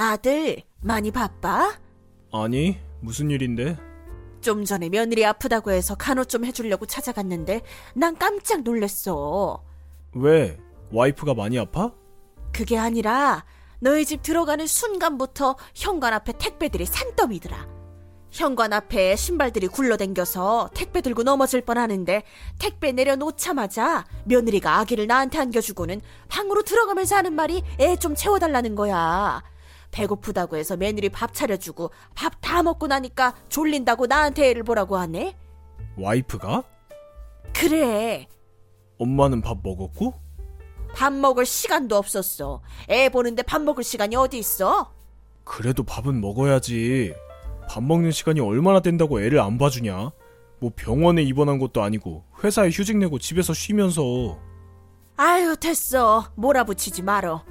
아들, 많이 바빠? 아니, 무슨 일인데? 좀 전에 며느리 아프다고 해서 간호 좀 해주려고 찾아갔는데 난 깜짝 놀랐어. 왜? 와이프가 많이 아파? 그게 아니라 너희 집 들어가는 순간부터 현관 앞에 택배들이 산더미더라. 현관 앞에 신발들이 굴러댕겨서 택배 들고 넘어질 뻔하는데 택배 내려놓자마자 며느리가 아기를 나한테 안겨주고는 방으로 들어가면서 하는 말이 애 좀 채워달라는 거야. 배고프다고 해서 며느리 밥 차려주고 밥 다 먹고 나니까 졸린다고 나한테 애를 보라고 하네? 와이프가? 그래. 엄마는 밥 먹었고? 밥 먹을 시간도 없었어. 애 보는데 밥 먹을 시간이 어디 있어? 그래도 밥은 먹어야지. 밥 먹는 시간이 얼마나 된다고 애를 안 봐주냐? 뭐 병원에 입원한 것도 아니고 회사에 휴직 내고 집에서 쉬면서 아유 됐어 몰아붙이지 말어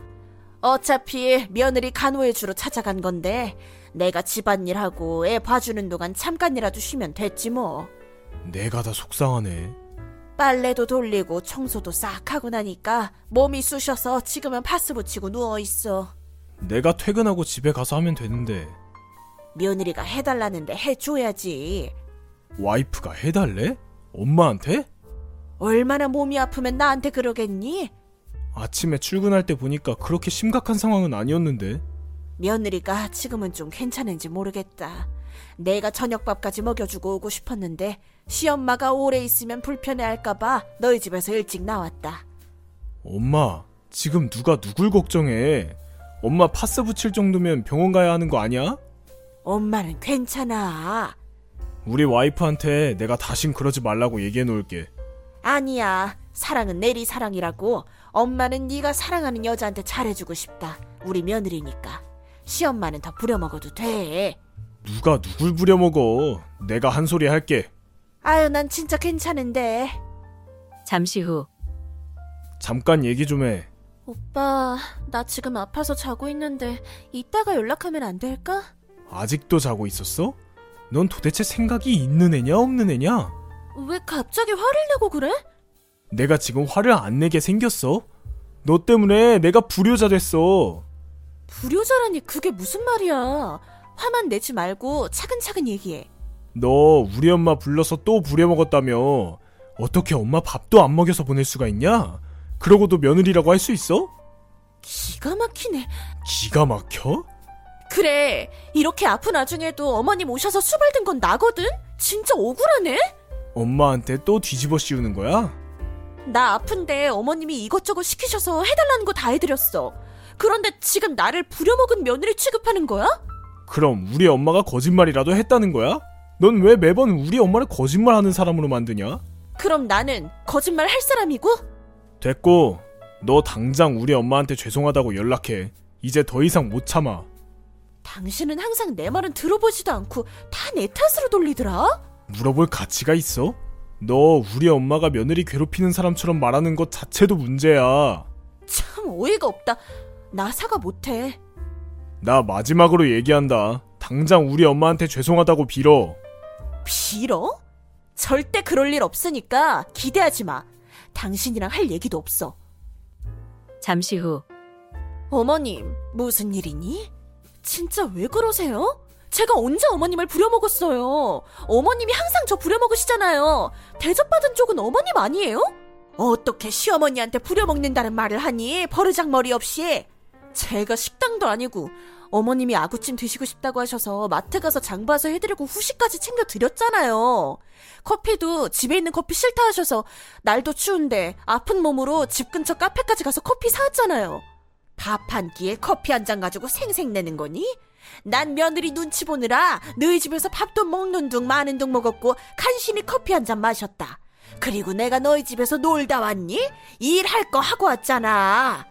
어차피 며느리 간호해 주러 찾아간 건데 내가 집안일하고 애 봐주는 동안 잠깐이라도 쉬면 됐지 뭐 내가 다 속상하네. 빨래도 돌리고 청소도 싹 하고 나니까 몸이 쑤셔서 지금은 파스 붙이고 누워 있어 내가 퇴근하고 집에 가서 하면 되는데 며느리가 해달라는데 해줘야지 와이프가 해달래? 엄마한테? 얼마나 몸이 아프면 나한테 그러겠니? 아침에 출근할 때 보니까 그렇게 심각한 상황은 아니었는데 며느리가 지금은 좀 괜찮은지 모르겠다. 내가 저녁밥까지 먹여주고 오고 싶었는데 시엄마가 오래 있으면 불편해할까봐 너희 집에서 일찍 나왔다. 엄마 지금 누가 누굴 걱정해 엄마 파스 붙일 정도면 병원 가야 하는 거 아니야? 엄마는 괜찮아. 우리 와이프한테 내가 다신 그러지 말라고 얘기해 놓을게 아니야. 사랑은 내리 사랑이라고. 엄마는 네가 사랑하는 여자한테 잘해주고 싶다. 우리 며느리니까. 시엄마는 더 부려먹어도 돼. 누가 누굴 부려먹어 내가 한 소리 할게 아유, 난 진짜 괜찮은데. 잠시 후 잠깐 얘기 좀 해 오빠, 나 지금 아파서 자고 있는데 이따가 연락하면 안 될까? 아직도 자고 있었어? 넌 도대체 생각이 있는 애냐 없는 애냐? 왜 갑자기 화를 내고 그래? 내가 지금 화를 안 내게 생겼어? 너 때문에 내가 불효자 됐어. 불효자라니 그게 무슨 말이야. 화만 내지 말고 차근차근 얘기해. 너 우리 엄마 불러서 또 부려먹었다며. 어떻게 엄마 밥도 안 먹여서 보낼 수가 있냐? 그러고도 며느리라고 할 수 있어? 기가 막히네. 기가 막혀? 그래. 이렇게 아픈 와중에도 어머님 오셔서 수발 든 건 나거든? 진짜 억울하네? 엄마한테 또 뒤집어 씌우는 거야? 나 아픈데 어머님이 이것저것 시키셔서 해달라는 거 다 해드렸어. 그런데 지금 나를 부려먹은 며느리 취급하는 거야? 그럼 우리 엄마가 거짓말이라도 했다는 거야? 넌 왜 매번 우리 엄마를 거짓말하는 사람으로 만드냐? 그럼 나는 거짓말 할 사람이고? 됐고, 너 당장 우리 엄마한테 죄송하다고 연락해. 이제 더 이상 못 참아. 당신은 항상 내 말은 들어보지도 않고 다 내 탓으로 돌리더라? 물어볼 가치가 있어? 너 우리 엄마가 며느리 괴롭히는 사람처럼 말하는 것 자체도 문제야. 참 어이가 없다. 나 사과 못해. 나 마지막으로 얘기한다. 당장 우리 엄마한테 죄송하다고 빌어. 빌어? 절대 그럴 일 없으니까 기대하지 마. 당신이랑 할 얘기도 없어. 잠시 후 어머님, 무슨 일이니? 진짜 왜 그러세요? 제가 언제 어머님을 부려먹었어요? 어머님이 항상 저 부려먹으시잖아요. 대접받은 쪽은 어머님 아니에요? 어떻게 시어머니한테 부려먹는다는 말을 하니? 버르장머리 없이. 제가 식당도 아니고 어머님이 아구찜 드시고 싶다고 하셔서 마트 가서 장 봐서 해드리고 후식까지 챙겨 드렸잖아요. 커피도 집에 있는 커피 싫다 하셔서 날도 추운데 아픈 몸으로 집 근처 카페까지 가서 커피 사왔잖아요. 밥 한 끼에 커피 한 잔 가지고 생색 내는 거니? 난 며느리 눈치 보느라 너희 집에서 밥도 먹는 둥 마는 둥 먹었고 간신히 커피 한 잔 마셨다. 그리고 내가 너희 집에서 놀다 왔니? 일할 거 하고 왔잖아.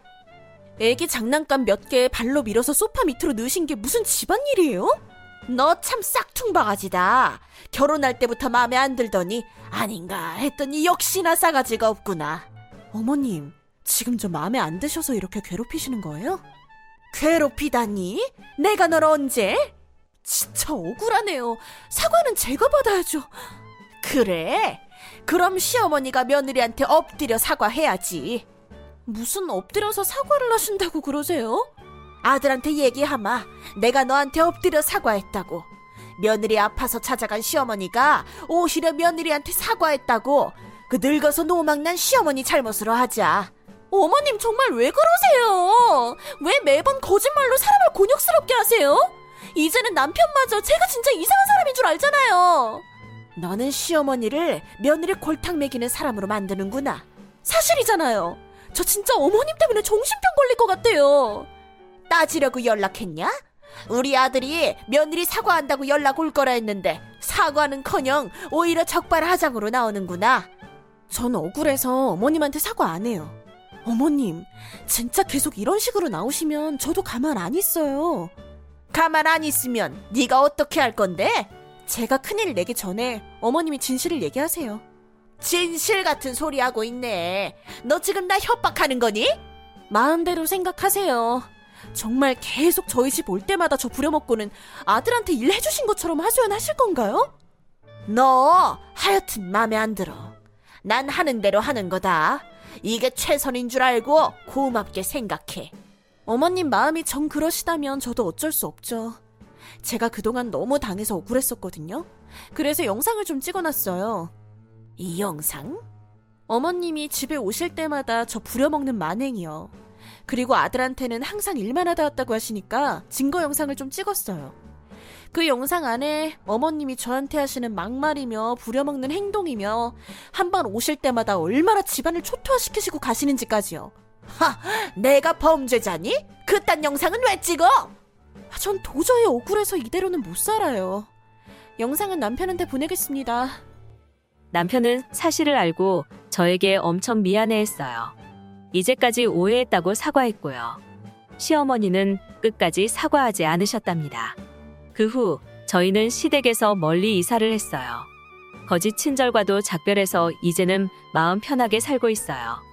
애기 장난감 몇 개 발로 밀어서 소파 밑으로 넣으신 게 무슨 집안일이에요? 너 참 싹퉁바가지다. 결혼할 때부터 마음에 안 들더니 아닌가 했더니 역시나 싸가지가 없구나. 어머님, 지금 저 마음에 안 드셔서 이렇게 괴롭히시는 거예요? 괴롭히다니? 내가 널 언제? 진짜 억울하네요. 사과는 제가 받아야죠. 그래? 그럼 시어머니가 며느리한테 엎드려 사과해야지. 무슨 엎드려서 사과를 하신다고 그러세요? 아들한테 얘기하마. 내가 너한테 엎드려 사과했다고. 며느리 아파서 찾아간 시어머니가 오히려 며느리한테 사과했다고. 그 늙어서 노망난 시어머니 잘못으로 하자. 어머님 정말 왜 그러세요? 왜 매번 거짓말로 사람을 곤욕스럽게 하세요? 이제는 남편마저 제가 진짜 이상한 사람인 줄 알잖아요. 너는 시어머니를 며느리 골탕 먹이는 사람으로 만드는구나. 사실이잖아요. 저 진짜 어머님 때문에 정신병 걸릴 것 같아요. 따지려고 연락했냐? 우리 아들이 며느리 사과한다고 연락 올 거라 했는데 사과는커녕 오히려 적발하장으로 나오는구나. 전 억울해서 어머님한테 사과 안 해요. 어머님, 진짜 계속 이런 식으로 나오시면 저도 가만 안 있어요. 가만 안 있으면 네가 어떻게 할 건데? 제가 큰일 내기 전에 어머님이 진실을 얘기하세요. 진실 같은 소리 하고 있네. 너 지금 나 협박하는 거니? 마음대로 생각하세요. 정말 계속 저희 집 올 때마다 저 부려먹고는 아들한테 일 해주신 것처럼 하소연하실 건가요? 너 하여튼 맘에 안 들어. 난 하는 대로 하는 거다. 이게 최선인 줄 알고 고맙게 생각해. 어머님 마음이 정 그러시다면 저도 어쩔 수 없죠. 제가 그동안 너무 당해서 억울했었거든요. 그래서 영상을 좀 찍어놨어요. 이 영상? 어머님이 집에 오실 때마다 저 부려먹는 만행이요. 그리고 아들한테는 항상 일만 하다 왔다고 하시니까 증거 영상을 좀 찍었어요. 그 영상 안에 어머님이 저한테 하시는 막말이며 부려먹는 행동이며 한 번 오실 때마다 얼마나 집안을 초토화시키시고 가시는지까지요. 하, 내가 범죄자니? 그딴 영상은 왜 찍어? 아, 전 도저히 억울해서 이대로는 못 살아요. 영상은 남편한테 보내겠습니다. 남편은 사실을 알고 저에게 엄청 미안해했어요. 이제까지 오해했다고 사과했고요. 시어머니는 끝까지 사과하지 않으셨답니다. 그 후 저희는 시댁에서 멀리 이사를 했어요. 거짓 친절과도 작별해서 이제는 마음 편하게 살고 있어요.